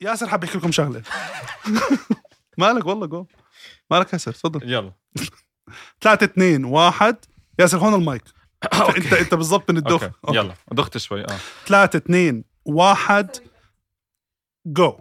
ياسر حاب يحكي لكم شغلة. مالك؟ والله جو مالك ياسر؟ تفضل. يلا. 3 2 1 ياسر هون المايك. انت أنت بالضبط من الدخ. يلا. دخت شوي. آه. 3 2 1 جو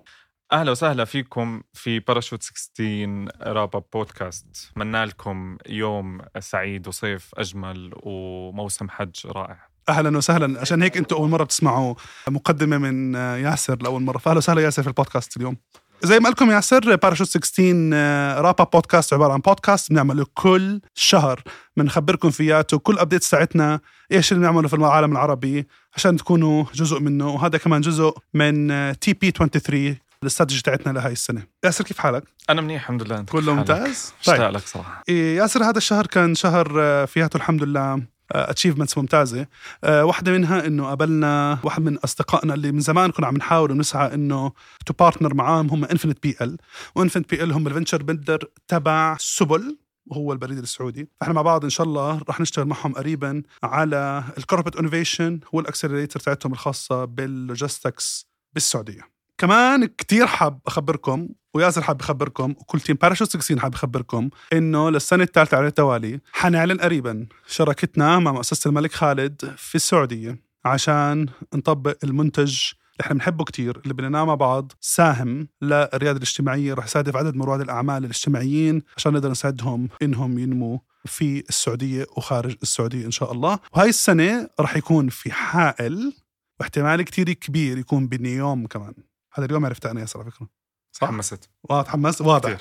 أهلا وسهلا فيكم في باراشوت 16 wrap up podcast اتمنى لكم يوم سعيد وصيف أجمل وموسم حج رائع. أهلا وسهلا. عشان هيك أنتم أول مرة بتسمعوا مقدمة من ياسر لأول مرة. فاهلا وسهلا ياسر في البودكاست اليوم. زي ما قلكم ياسر باراشوت 16 wrap up podcast عبارة عن بودكاست بنعمله كل شهر. بنخبركم فيها ال update تاعتنا إيش اللي بنعمله في العالم العربي عشان تكونوا جزء منه. وهذا كمان جزء من TP 23 الاستراتيجي تاعتنا لهي السنة. ياسر كيف حالك؟ أنا منيح الحمد لله. أنت كله ممتاز؟ مشتاق لك صراحة؟ إيه ياسر هذا الشهر كان شهر فيه الحمد لله achievements ممتازة. أه واحدة منها إنه قابلنا واحد من أصدقائنا اللي من زمان كنا عم نحاول ونسعى إنه to partner معاهم هم InventBL و InventBL هم ال venture builder تبع سبل وهو البريد السعودي. فإحنا مع بعض إن شاء الله رح نشتغل معهم قريبا على ال corporate innovation وال accelerator تاعتهم الخاصة بال logistics بالسعودية. كمان كتير حاب أخبركم وياسر حاب يخبركم وكل team باراشوت 16 حاب يخبركم إنه للسنة الثالثة على التوالي حنعلن قريبا شراكتنا مع مؤسسة الملك خالد في السعودية عشان نطبق المنتج اللي إحنا بنحبه كتير اللي بنيناه مع بعض ساهم للرياده الاجتماعية رح يستهدف عدد من رواد الأعمال الاجتماعيين عشان نقدر نساعدهم إنهم ينموا في السعودية وخارج السعودية إن شاء الله. وهاي السنة رح يكون في حائل واحتمال كتير كبير يكون بنيوم كمان. هذا اليوم عرفت أنا ياسر على فكرة. صح؟ تحمست. واضح تحمست واضح.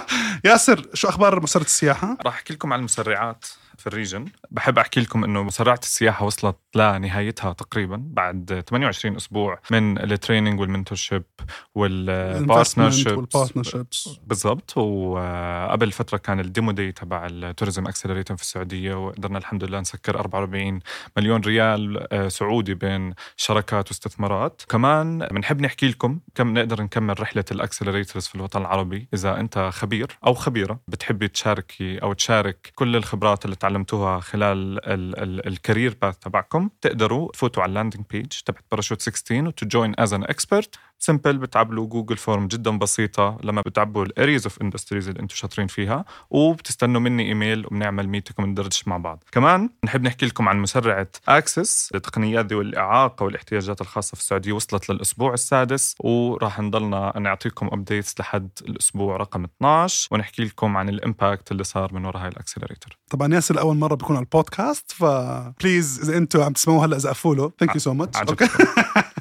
ياسر شو أخبار مسيرة السياحة؟ راح أحكي لكم عن المسرعات. في ال region. بحب أحكي لكم إنه مسرعه السياحة وصلت لنهايتها تقريبا بعد 28 أسبوع من ال training وال mentorship وال partnerships بالضبط. وقبل فترة كان ال demo day تبع ال tourism accelerator في السعودية وقدرنا الحمد لله نسكر 44 مليون ريال سعودي بين شركات واستثمارات. كمان بنحب نحكي لكم كم نقدر نكمل رحلة ال accelerators في الوطن العربي. إذا أنت خبير أو خبيرة بتحبي تشاركي أو تشارك كل الخبرات اللي تعلمتوها خلال ال career path تبعكم. تقدروا تفوتوا على ال landing page تبعت باراشوت 16 و to join as an expert simple بتعبلوا Google form جدا بسيطة لما بتعبوا ال areas of industries اللي أنتم شاطرين فيها وبتستنوا مني إيميل وبنعمل meeting وبندردش مع بعض. كمان نحب نحكي لكم عن مسرعة اكسس للتقنيات ذوي الإعاقة والإحتياجات الخاصة في السعودية وصلت للأسبوع السادس وراح نضلنا نعطيكم updates لحد الأسبوع رقم 12 ونحكي لكم عن ال impact اللي صار من وراء هاي ال accelerator طبعا ياسر لاول مرة بيكون على البودكاست ف please إذا أنتم عم تسمعوه هلأ زقفوا له thank you so much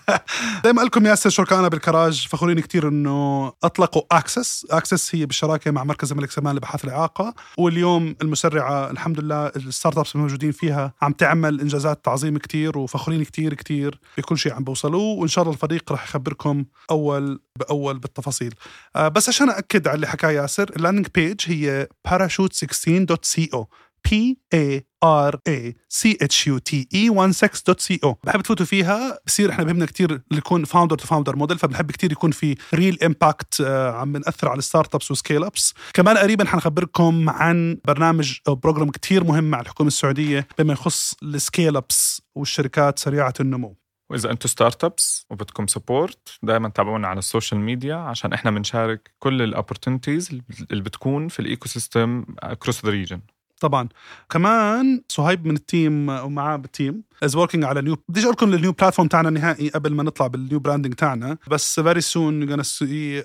زي ما قال لكم ياسر شركائنا بالكراج فخورين كتير إنه أطلقوا أكسس. أكسس هي بالشراكه مع مركز الملك سلمان لبحث الإعاقة. واليوم المسرعة الحمد لله ال startups الموجودين فيها عم تعمل إنجازات عظيمه كتير وفخورين كتير كتير بكل شيء عم بوصلوه. وإن شاء الله الفريق رح يخبركم أول بأول بالتفاصيل. آه بس عشان اكد على اللي حكاه ياسر ال landing page هي parachute16.co P A R A C H U T E 16.co بحب تفوتوا فيها. بصير إحنا بهمنا كثير يكون founder to founder model فبنحب كثير يكون في real impact عم بنأثر على ال startups و scale-ups كمان قريبا حنخبركم عن برنامج أو program كثير مهم مع الحكومة السعودية بما يخص ال scale-ups والشركات سريعة النمو. وإذا أنتم startups وبدكم support دائما تابعونا على ال social media عشان إحنا بنشارك كل ال opportunities اللي بتكون في ال ecosystem across the region طبعا. كمان صهيب من التيم ومعاه بالتيم از working على new بديش أقول لكم ال new platform تاعنا النهائي قبل ما نطلع بال new branding تاعنا بس very soon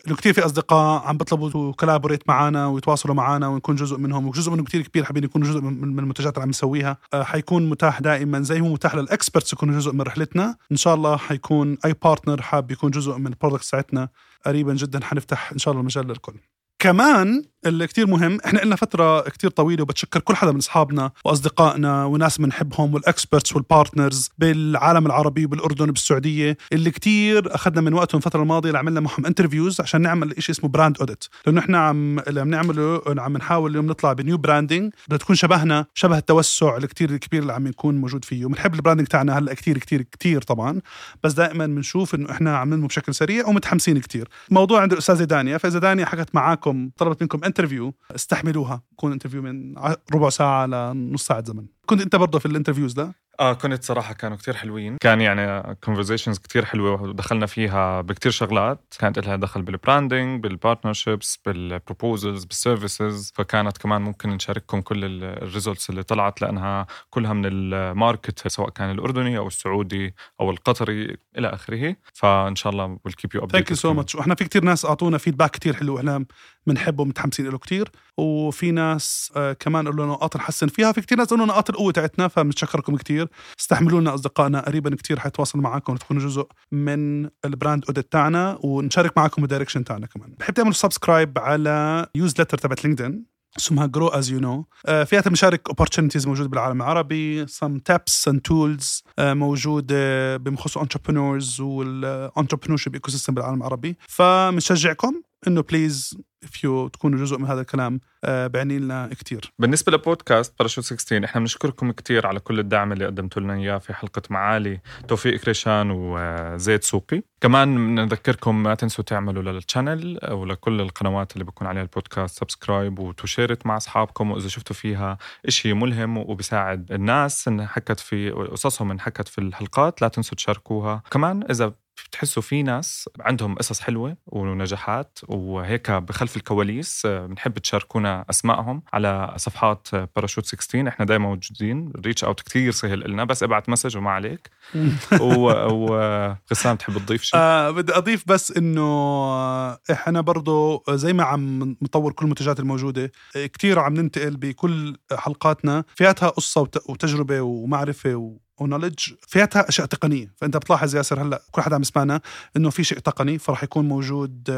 كثير في أصدقاء عم بيطلبوا collaborate معنا ويتواصلوا معنا ونكون جزء منهم وجزء منهم كثير كبير حابين يكونوا جزء من المنتجات اللي عم نسويها. حيكون متاح دائما زي هو متاح لل experts يكونوا جزء من رحلتنا. إن شاء الله حيكون أي partner حاب يكون جزء من ال products تاعتنا. قريبا جدا حنفتح إن شاء الله المجال للكل. كمان اللي كتير مهم. إحنا لنا فترة كتير طويلة وبتشكر كل حدا من أصحابنا وأصدقائنا وناس بنحبهم وال experts وال partners بالعالم العربي بالاردن وبالسعودية اللي كتير أخذنا من وقتهم الفترة الماضية اللي عملنا معهم interviews عشان نعمل شيء اسمه brand audit لأنه إحنا عم اللي عم نعمله عم نحاول اليوم نطلع ب new branding بدها تكون شبهنا شبه التوسع الكتير الكبير اللي عم يكون موجود فيه. وبنحب ال branding تاعنا هلأ كتير كتير كتير طبعا. بس دائما بنشوف إنه إحنا عم ننمو بشكل سريع ومتحمسين كتير. الموضوع عند الأستاذة دانيا فإذا دانيا حكت معاكم طلبت منكم interview استحملوها. كون interview من ربع ساعة لنص ساعة زمن. كنت انت برضه في ال interviews ده؟ آه كنت صراحة كانوا كتير حلوين. كان يعني conversations كتير حلوة ودخلنا فيها بكتير شغلات. كانت لها دخل بالبراندنج بالبارتنرشيبس بالبروبوزلز بالسيرفيسز فكانت كمان ممكن نشارككم كل ال results اللي طلعت لأنها كلها من ال market سواء كان الأردني أو السعودي أو القطري إلى آخره. فإن شاء الله we'll keep you updated thank you so much وإحنا في كتير ناس أعطونا feedback كتير حلو. إحنا بنحبه ومتحمسين له كتير. وفي ناس آه كمان قالوا نقاط نحسن فيها. في كتير ناس قالوا نقاط القوة تاعتنا فبنشكركم كتير. استحملوا لنا أصدقائنا قريبا كتير حيتواصلوا معكم وتكونوا جزء من ال brand audit تاعنا ونشارك معكم ال direction تاعنا كمان. بحب تعملوا subscribe على newsletter تبعت LinkedIn اسمها Grow As You Know فيها بنشارك opportunities موجوده بالعالم العربي some tips and tools آه، موجوده بمخص entrepreneurs وال entrepreneurship ecosystem بالعالم العربي. فبنشجعكم إنه please if you تكونوا جزء من هذا الكلام آه، بيعني لنا كثير بالنسبة لبودكاست باراشوت 16 إحنا بنشكركم كتير على كل الدعم اللي قدمتوا لنا إياه في حلقة معالي توفيق كريشان وزيد سوقي. كمان بنذكركم ما تنسوا تعملوا لل channel ولكل القنوات اللي بكون عليها البودكاست subscribe و share مع أصحابكم. وإذا شفتوا فيها إشي ملهم وبيساعد الناس إن حكت في قصصهم انحكت في الحلقات لا تنسوا تشاركوها. كمان إذا بتحسوا في ناس عندهم قصص حلوة ونجاحات وهيك بخلف الكواليس آه، بنحب تشاركونا أسمائهم على صفحات باراشوت 16 إحنا دائما موجودين. reach out كثير سهل لنا بس ابعت message وما عليك. وغسان تحب تضيف شيء؟ آه بدي أضيف بس إنه آه، إحنا برضه زي ما عم نطور كل المنتجات الموجودة كثير عم ننتقل بكل حلقاتنا. ففياتها قصة وت- وتجربة ومعرفة و و knowledge فياتها أشياء تقنية. فأنت بتلاحظ ياسر هلأ كل حدا عم يسمعنا إنه في شيء تقني فراح يكون موجود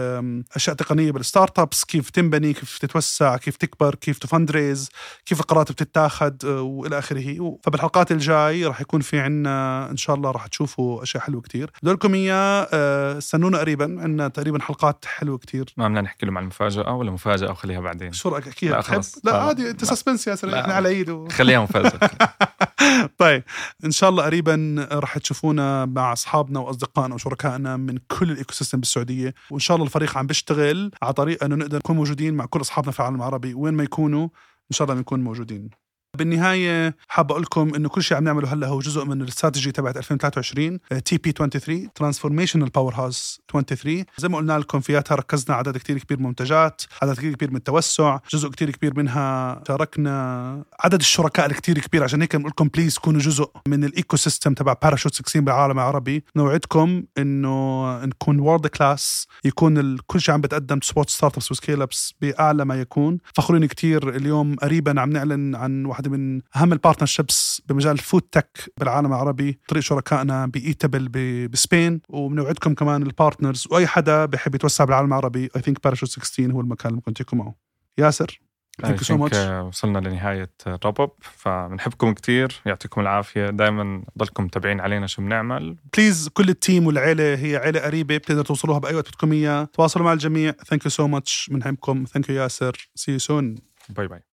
أشياء تقنية بال startups كيف تنبني كيف تتوسع كيف تكبر كيف ت fundraise كيف القرارات بتتاخذ أه، وإلى آخره. فبالحلقات الجاي راح يكون في عنا إن شاء الله راح تشوفوا أشياء حلوة كتير. بدي لكم إياه أه، استنونا قريبا. عندنا تقريبا حلقات حلوة كتير. ما بدنا نحكي لهم عن المفاجأة ولا مفاجأة وخليها بعدين. شو رأيك أحكيها؟ لا،. لا عادي أنت. suspense ياسر. إحنا على عيد و... خليها مفاجأة. طيب إن شاء الله قريبا رح تشوفونا مع أصحابنا وأصدقائنا وشركائنا من كل ال ecosystem بالسعودية وإن شاء الله الفريق عم بيشتغل على طريقه إنه نقدر نكون موجودين مع كل أصحابنا في العالم العربي وين ما يكونوا إن شاء الله بنكون موجودين. بالنهاية حاب أقول لكم إنه كل شيء عم نعمله هلأ هو جزء من الاستراتيجي تبعت 2023 TP 23 transformational powerhouse 23 زي ما قلنا لكم فياتها ركزنا عدد كتير كبير من المنتجات عدد كتير كبير من التوسع جزء كتير كبير منها شاركنا عدد الشركاء الكتير كبير. عشان هيك بنقول لكم please كونوا جزء من ال ecosystem تبع باراشوت 16 بالعالم العربي. نوعدكم إنه نكون world class يكون كل شيء عم بتقدم support startups و scaleups بأعلى ما يكون. فخورين كتير اليوم قريبا عم نعلن عن واحدة من أهم ال partnerships بمجال ال food tech بالعالم العربي طريق شركائنا بايتابل ب- بسبين. وبنوعدكم كمان ال partners وأي حدا بحب يتوسع بالعالم العربي I think باراشوت 16 هو المكان اللي ممكن تكونوا معه. ياسر thank you so much وصلنا لنهاية ال wrap up فبنحبكم كتير. يعطيكم العافية. دائما ضلكم متابعين علينا شو بنعمل. please كل ال team والعيلة هي عيلة قريبة بتقدروا توصلوها بأي وقت بدكم إياه. تواصلوا مع الجميع. thank you so much بنحبكم thank you ياسر. see you soon bye bye